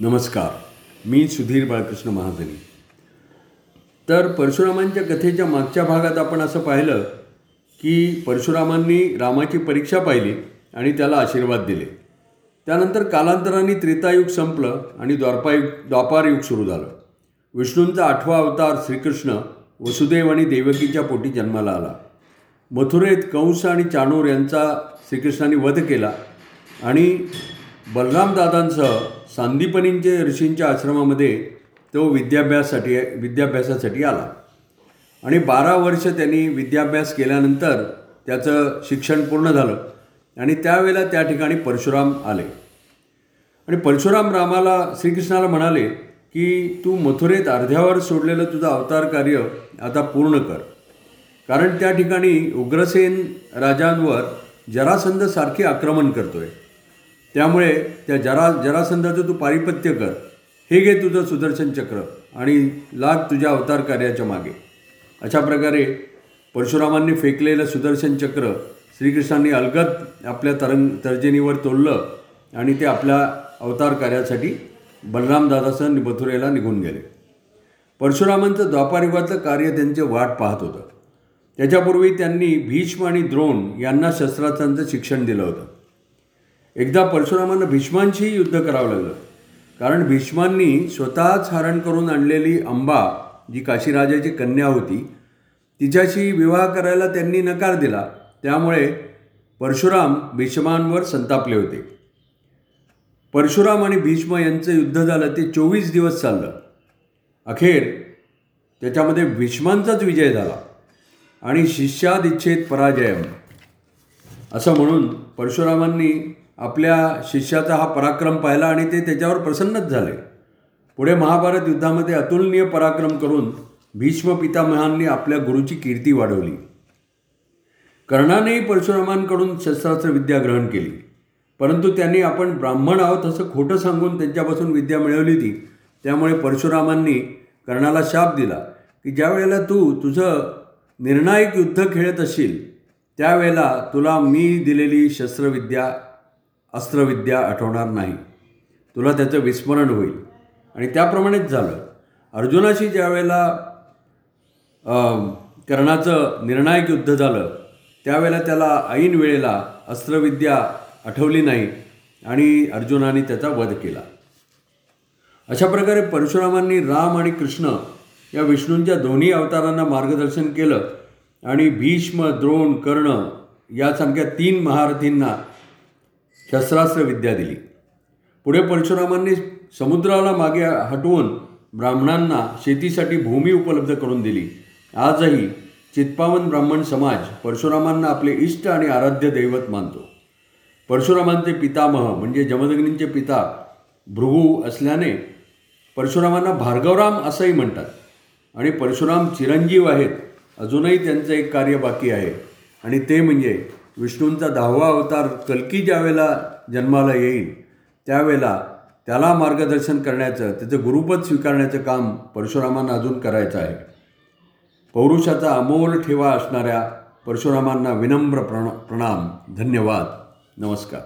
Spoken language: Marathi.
नमस्कार. मी सुधीर बाळकृष्ण महाजनी. तर परशुरामांच्या कथेच्या मागच्या भागात आपण असं पाहिलं की परशुरामांनी रामाची परीक्षा पाहिली आणि त्याला आशीर्वाद दिले. त्यानंतर कालांतराने त्रेतायुग संपलं आणि द्वारपायुग द्वापारयुग सुरू झालं. विष्णूंचा आठवा अवतार श्रीकृष्ण वसुदेव आणि देवकीच्या पोटी जन्माला आला. मथुरेत कंस आणि चाणूर यांचा श्रीकृष्णाने वध केला आणि बलरामदादांसह सांदीपनींचे ऋषींच्या आश्रमामध्ये तो विद्याभ्यासासाठी विद्याभ्यासासाठी आला. आणि बारा वर्ष त्यांनी विद्याभ्यास केल्यानंतर त्याचं शिक्षण पूर्ण झालं. आणि त्यावेळेला त्या ठिकाणी परशुराम आले. आणि परशुराम रामाला श्रीकृष्णाला म्हणाले की तू मथुरेत अर्ध्यावर सोडलेलं तुझं अवतार कार्य आता पूर्ण कर. कारण त्या ठिकाणी उग्रसेन राजांवर जरासंधसारखी आक्रमण करतो आहे त्यामुळे त्या जरा जरासंधाचं तू पारिपत्य कर. हे घे तुझं सुदर्शन चक्र आणि लाग तुझ्या अवतार कार्याच्या मागे. अशा प्रकारे परशुरामांनी फेकलेलं सुदर्शन चक्र श्रीकृष्णांनी अलगद आपल्या तरंग तर्जनीवर तोडलं आणि ते आपल्या अवतार कार्यासाठी बलरामदादासह मथुरेला निघून गेले. परशुरामांचं द्वापारयुगातलं कार्य त्यांचे वाट पाहत होतं. त्याच्यापूर्वी त्यांनी भीष्म आणि द्रोण यांना शस्त्रास्त्रांचं शिक्षण दिलं होतं. एकदा परशुरामांना भीष्मांशीही युद्ध करावं लागलं. कारण भीष्मांनी स्वतःच हरण करून आणलेली अंबा जी काशीराजाची कन्या होती तिच्याशी विवाह करायला त्यांनी नकार दिला. त्यामुळे परशुराम भीष्मांवर संतापले होते. परशुराम आणि भीष्म यांचं युद्ध झालं ते चोवीस दिवस चाललं. अखेर त्याच्यामध्ये भीष्मांचाच विजय झाला आणि शिष्यादिच्छेद पराजयम. असं म्हणून परशुरामांनी आपल्या शिष्याचा हा पराक्रम पाहिला आणि ते त्याच्यावर प्रसन्नच झाले. पुढे महाभारत युद्धामध्ये अतुलनीय पराक्रम करून भीष्म पितामहांनी आपल्या गुरुची कीर्ती वाढवली. कर्णानेही परशुरामांकडून शस्त्रास्त्र विद्या ग्रहण केली. परंतु त्यांनी आपण ब्राह्मण आहोत असं खोटं सांगून त्यांच्यापासून विद्या मिळवली ती. त्यामुळे परशुरामांनी कर्णाला शाप दिला की ज्या वेळेला तू तुझं निर्णायक युद्ध खेळत असशील त्यावेळेला तुला मी दिलेली शस्त्रविद्या अस्त्रविद्या आठवणार नाही. तुला त्याचं विस्मरण होईल. आणि त्याप्रमाणेच झालं. अर्जुनाशी ज्या वेळेला कर्णाचं निर्णायक युद्ध झालं त्यावेळेला त्याला ऐन वेळेला अस्त्रविद्या आठवली नाही आणि अर्जुनाने त्याचा वध केला. अशा प्रकारे परशुरामांनी राम आणि कृष्ण या विष्णूंच्या दोन्ही अवतारांना मार्गदर्शन केलं आणि भीष्म द्रोण कर्ण यासारख्या तीन महारथींना शस्त्रास्त्र विद्या दिली. पुढे परशुरामांनी समुद्राला मागे हटवून ब्राह्मणांना शेतीसाठी भूमी उपलब्ध करून दिली. आजही चित्पावन ब्राह्मण समाज परशुरामांना आपले इष्ट आणि आराध्य दैवत मानतो. परशुरामांचे पितामह म्हणजे जमदग्नींचे पिता भृगू असल्याने परशुरामांना भार्गवराम असंही म्हणतात. आणि परशुराम चिरंजीव आहेत. अजूनही त्यांचं एक कार्य बाकी आहे. आणि ते म्हणजे विष्णूंचा दहावा अवतार कलकी ज्यावेळेला जन्माला येईल त्यावेळेला त्याला मार्गदर्शन करण्याचं त्याचं गुरुपद स्वीकारण्याचं काम परशुरामांना अजून करायचं आहे. पौरुषाचा अमोल ठेवा असणाऱ्या परशुरामांना विनम्र प्रण प्रणाम. धन्यवाद. नमस्कार.